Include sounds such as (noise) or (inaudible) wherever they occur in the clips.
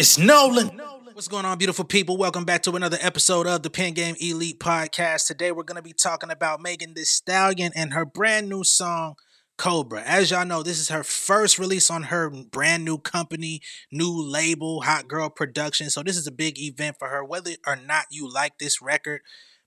It's Nolan. What's going on, beautiful people? Welcome back to another episode of the Pen Game Elite Podcast. Today, we're going to be talking about Megan Thee Stallion and her brand new song, Cobra. As y'all know, this is her first release on her brand new company, new label, Hot Girl Production. So, this is a big event for her. Whether or not you like this record,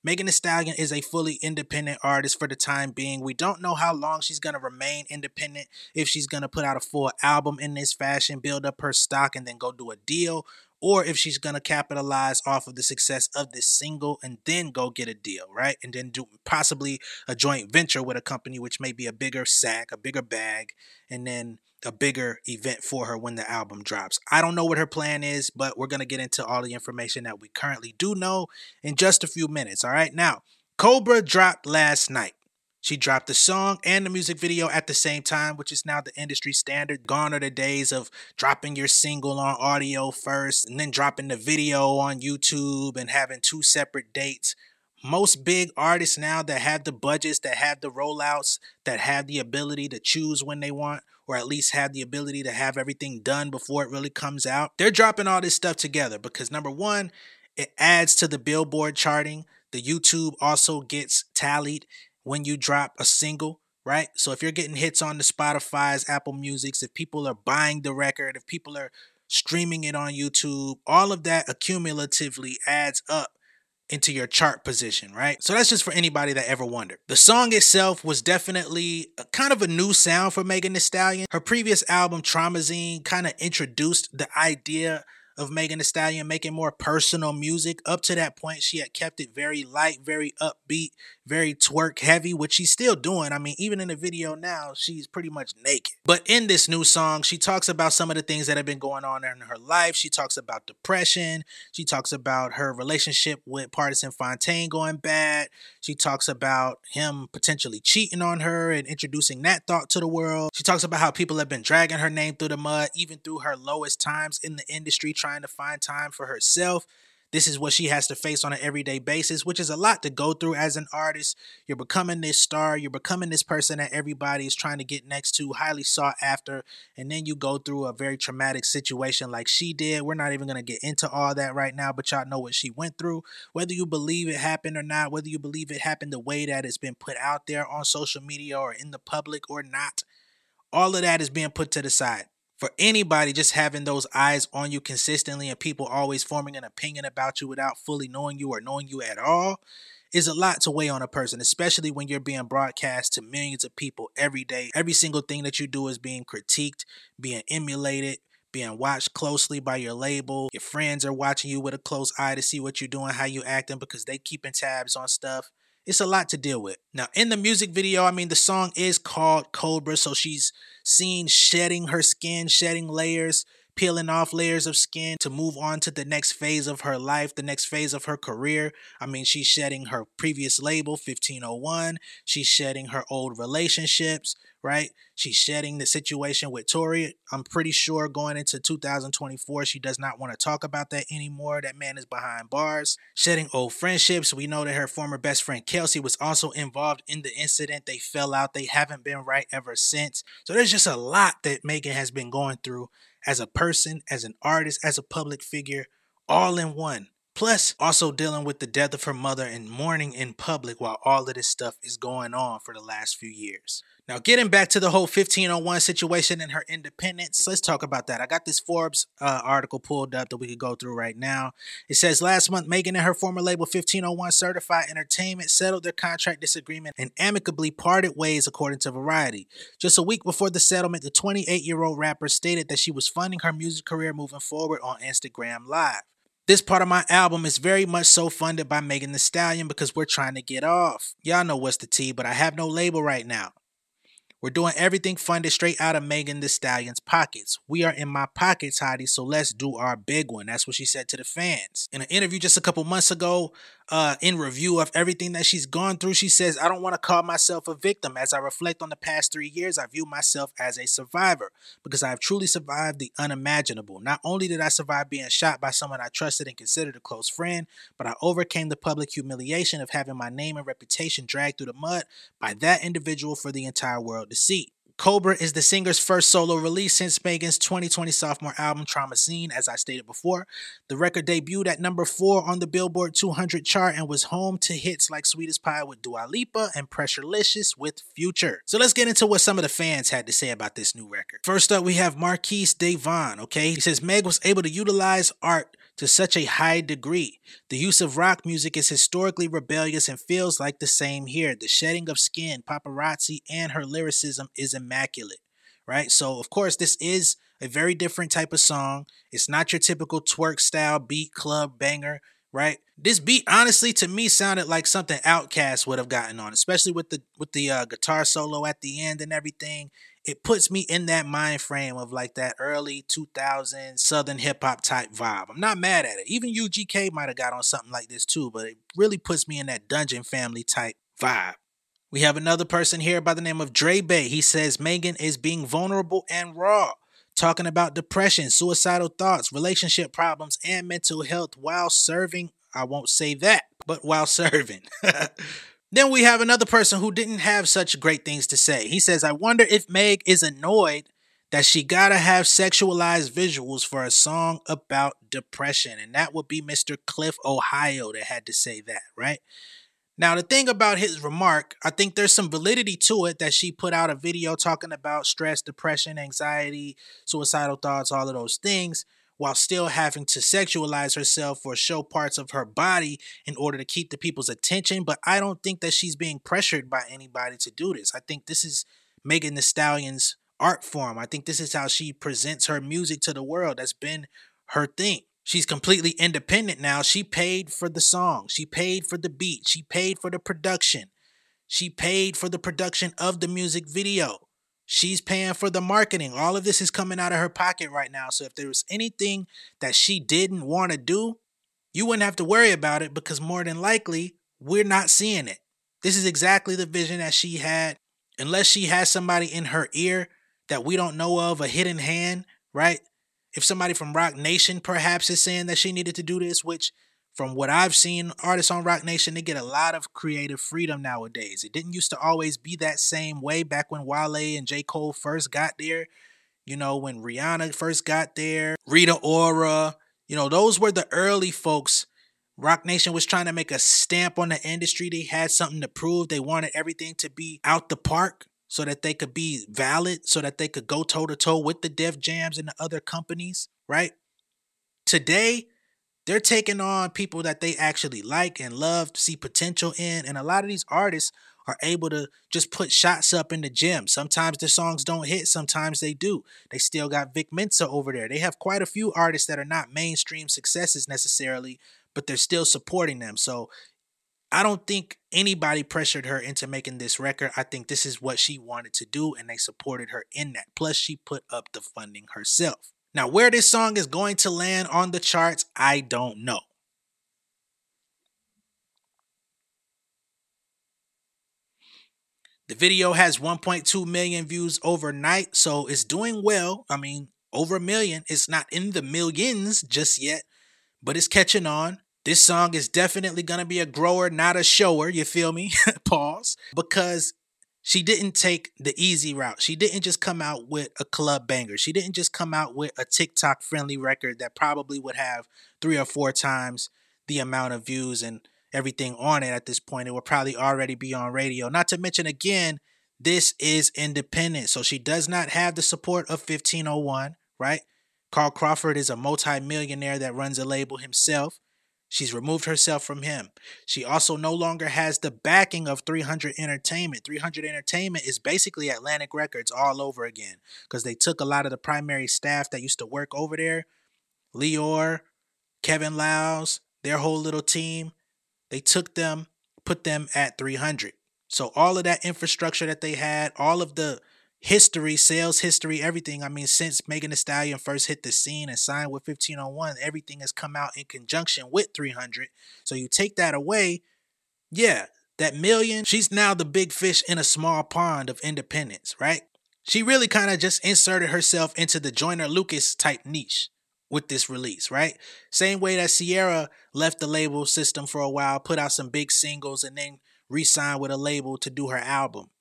Megan Thee Stallion is a fully independent artist for the time being. We don't know how long she's going to remain independent, if she's going to put out a full album in this fashion, build up her stock, and then go do a deal, or if she's going to capitalize off of the success of this single and then go get a deal, right? And then do possibly a joint venture with a company, which may be a bigger sack, a bigger bag, and then a bigger event for her when the album drops. I don't know what her plan is, but we're going to get into all the information that we currently do know in just a few minutes. All right. Now, Cobra dropped last night. She dropped the song and the music video at the same time, which is now the industry standard. Gone are the days of dropping your single on audio first and then dropping the video on YouTube and having two separate dates most big artists now that have the budgets, that have the rollouts, that have the ability to choose when they want, or at least have the ability to have everything done before it really comes out, they're dropping all this stuff together because number one, it adds to the billboard charting. The YouTube also gets tallied when you drop a single, right? So if you're getting hits on the Spotify's, Apple Music's, if people are buying the record, if people are streaming it on YouTube, all of that accumulatively adds up into your chart position, right? So that's just for anybody that ever wondered. The song itself was definitely a, kind of a new sound for Megan Thee Stallion. Her previous album, Traumazine, kind of introduced the idea of Megan Thee Stallion making more personal music. Up to that point, she had kept it very light, very upbeat, very twerk heavy, which she's still doing. I mean, even in the video now, she's pretty much naked. But in this new song, she talks about some of the things that have been going on in her life. She talks about depression. She talks about her relationship with Pardison Fontaine going bad. She talks about him potentially cheating on her and introducing that thought to the world. She talks about how people have been dragging her name through the mud, even through her lowest times in the industry, trying to find time for herself. This is what she has to face on an everyday basis, which is a lot to go through as an artist. You're becoming this star, you're becoming this person that everybody is trying to get next to, highly sought after, and then you go through a very traumatic situation like she did. We're not even going to get into all that right now, but y'all know what she went through. Whether you believe it happened or not, whether you believe it happened the way that it's been put out there on social media or in the public or not, all of that is being put to the side for anybody just having those eyes on you consistently and people always forming an opinion about you without fully knowing you or knowing you at all is a lot to weigh on a person, especially when you're being broadcast to millions of people every day. Every single thing that you do is being critiqued, being emulated, being watched closely by your label. Your friends are watching you with a close eye to see what you're doing, how you're acting because they keeping tabs on stuff it's a lot to deal with. Now, in the music video, I mean, the song is called Cobra, so she's seen shedding her skin, shedding layers, peeling off layers of skin to move on to the next phase of her life, the next phase of her career. I mean, she's shedding her previous label, 1501. She's shedding her old relationships, right? She's shedding the situation with Tory. I'm pretty sure going into 2024, she does not want to talk about that anymore. That man is behind bars. Shedding old friendships. We know that her former best friend Kelsey was also involved in the incident. They fell out. They haven't been right ever since. So there's just a lot that Megan has been going through as a person, as an artist, as a public figure, all in one. Plus, also dealing with the death of her mother and mourning in public while all of this stuff is going on for the last few years. Now, getting back to the whole 1501 situation and her independence, let's talk about that. I got this Forbes uh, article pulled up that we could go through right now. It says last month, Megan and her former label 1501 Certified Entertainment settled their contract disagreement and amicably parted ways, according to Variety. Just a week before the settlement, the 28 year old rapper stated that she was funding her music career moving forward on Instagram Live. This part of my album is very much so funded by Megan Thee Stallion because we're trying to get off. Y'all know what's the T, but I have no label right now. We're doing everything funded straight out of Megan Thee Stallion's pockets. We are in my pockets, Hottie, so let's do our big one. That's what she said to the fans. In an interview just a couple months ago, uh, in review of everything that she's gone through, she says, I don't want to call myself a victim. As I reflect on the past three years, I view myself as a survivor because I have truly survived the unimaginable. Not only did I survive being shot by someone I trusted and considered a close friend, but I overcame the public humiliation of having my name and reputation dragged through the mud by that individual for the entire world to see. Cobra is the singer's first solo release since Megan's 2020 sophomore album Traumazine, as I stated before. The record debuted at number four on the Billboard 200 chart and was home to hits like Sweetest Pie with Dua Lipa and Pressurelicious with Future. So let's get into what some of the fans had to say about this new record. First up, we have Marquise Devon, okay? He says Meg was able to utilize art to such a high degree. The use of rock music is historically rebellious and feels like the same here. The shedding of skin, paparazzi, and her lyricism is immaculate, right? So, of course, this is a very different type of song. It's not your typical twerk style beat club banger, right? This beat, honestly, to me, sounded like something OutKast would have gotten on, especially with the with the uh, guitar solo at the end and everything it puts me in that mind frame of like that early 2000s southern hip hop type vibe. I'm not mad at it. Even UGK might have got on something like this too, but it really puts me in that dungeon family type vibe. We have another person here by the name of Dre Bay. He says Megan is being vulnerable and raw, talking about depression, suicidal thoughts, relationship problems, and mental health while serving. I won't say that, but while serving. (laughs) Then we have another person who didn't have such great things to say. He says, I wonder if Meg is annoyed that she gotta have sexualized visuals for a song about depression. And that would be Mr. Cliff Ohio that had to say that, right? Now, the thing about his remark, I think there's some validity to it that she put out a video talking about stress, depression, anxiety, suicidal thoughts, all of those things while still having to sexualize herself or show parts of her body in order to keep the people's attention. But I don't think that she's being pressured by anybody to do this. I think this is Megan Thee Stallion's art form. I think this is how she presents her music to the world. That's been her thing. She's completely independent now. She paid for the song, she paid for the beat, she paid for the production, she paid for the production of the music video. She's paying for the marketing. All of this is coming out of her pocket right now. So if there was anything that she didn't want to do, you wouldn't have to worry about it because more than likely, we're not seeing it. This is exactly the vision that she had. Unless she has somebody in her ear that we don't know of, a hidden hand, right? If somebody from Roc Nation perhaps is saying that she needed to do this, which from what I've seen, artists on Roc Nation, they get a lot of creative freedom nowadays. It didn't used to always be that same way back when Wale and J. Cole first got there. You know, when Rihanna first got there, Rita Ora, you know, those were the early folks. Roc Nation was trying to make a stamp on the industry. They had something to prove. They wanted everything to be out the park so that they could be valid, so that they could go toe to toe with the Def Jams and the other companies, right? Today, they're taking on people that they actually like and love, see potential in. And a lot of these artists are able to just put shots up in the gym. Sometimes the songs don't hit, sometimes they do. They still got Vic Mensa over there. They have quite a few artists that are not mainstream successes necessarily, but they're still supporting them. So I don't think anybody pressured her into making this record. I think this is what she wanted to do, and they supported her in that. Plus, she put up the funding herself. Now, where this song is going to land on the charts, I don't know. The video has 1.2 million views overnight, so it's doing well. I mean, over a million. It's not in the millions just yet, but it's catching on. This song is definitely going to be a grower, not a shower. You feel me? (laughs) Pause. Because she didn't take the easy route. She didn't just come out with a club banger. She didn't just come out with a TikTok friendly record that probably would have three or four times the amount of views and everything on it at this point. It would probably already be on radio. Not to mention, again, this is independent. So she does not have the support of 1501, right? Carl Crawford is a multi-millionaire that runs a label himself. She's removed herself from him. She also no longer has the backing of 300 Entertainment. 300 Entertainment is basically Atlantic Records all over again because they took a lot of the primary staff that used to work over there Lyor, Kevin Liles, their whole little team. They took them, put them at 300. So all of that infrastructure that they had, all of the history, sales history, everything. I mean, since Megan Thee Stallion first hit the scene and signed with 1501, everything has come out in conjunction with 300. So you take that away, yeah, that million, she's now the big fish in a small pond of independence, right? She really kind of just inserted herself into the Joyner Lucas type niche with this release, right? Same way that Ciara left the label system for a while, put out some big singles, and then re signed with a label to do her album.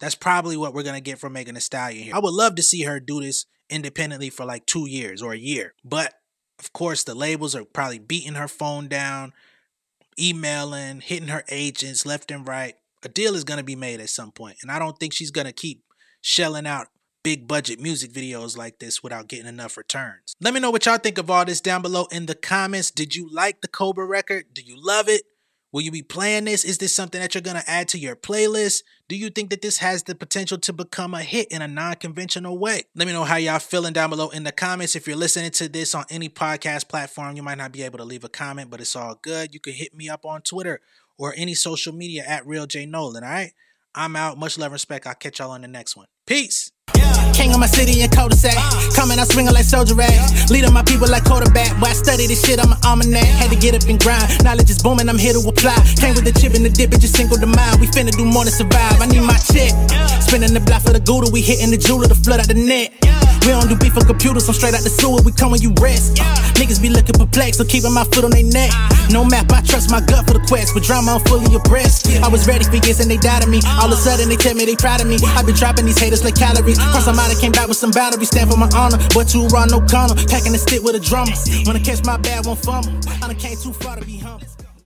That's probably what we're gonna get from Megan Thee Stallion here. I would love to see her do this independently for like two years or a year. But of course, the labels are probably beating her phone down, emailing, hitting her agents left and right. A deal is gonna be made at some point, and I don't think she's gonna keep shelling out big budget music videos like this without getting enough returns. Let me know what y'all think of all this down below in the comments. Did you like the Cobra record? Do you love it? Will you be playing this? Is this something that you're going to add to your playlist? Do you think that this has the potential to become a hit in a non conventional way? Let me know how y'all feeling down below in the comments. If you're listening to this on any podcast platform, you might not be able to leave a comment, but it's all good. You can hit me up on Twitter or any social media at Real J Nolan. All right. I'm out. Much love and respect. I'll catch y'all on the next one. Peace. King of my city in cul-de-sac. Coming out swinging like soldier rags. Leading my people like quarterback. Why I study this shit, I'm an almanac. Had to get up and grind. Knowledge is booming, I'm here to apply. Came with the chip and the dip, it just single the mind. We finna do more than survive. I need my check. Spinning the block for the gouda, we hitting the jeweler to flood out the net. We don't do beef on computers, I'm straight out the sewer. We come when you rest. Uh, niggas be looking perplexed, so keeping my foot on their neck. No map, I trust my gut for the quest. With drama, I'm fully abreast. I was ready for years and they died of me. All of a sudden, they tell me they proud of me. I've been dropping these haters like calories. Cross I'm came back with some boundaries. Stand for my honor, but you run no corner. Packing the stick with a drummer. Wanna catch my bad, one fumble. I done came too far to be humble.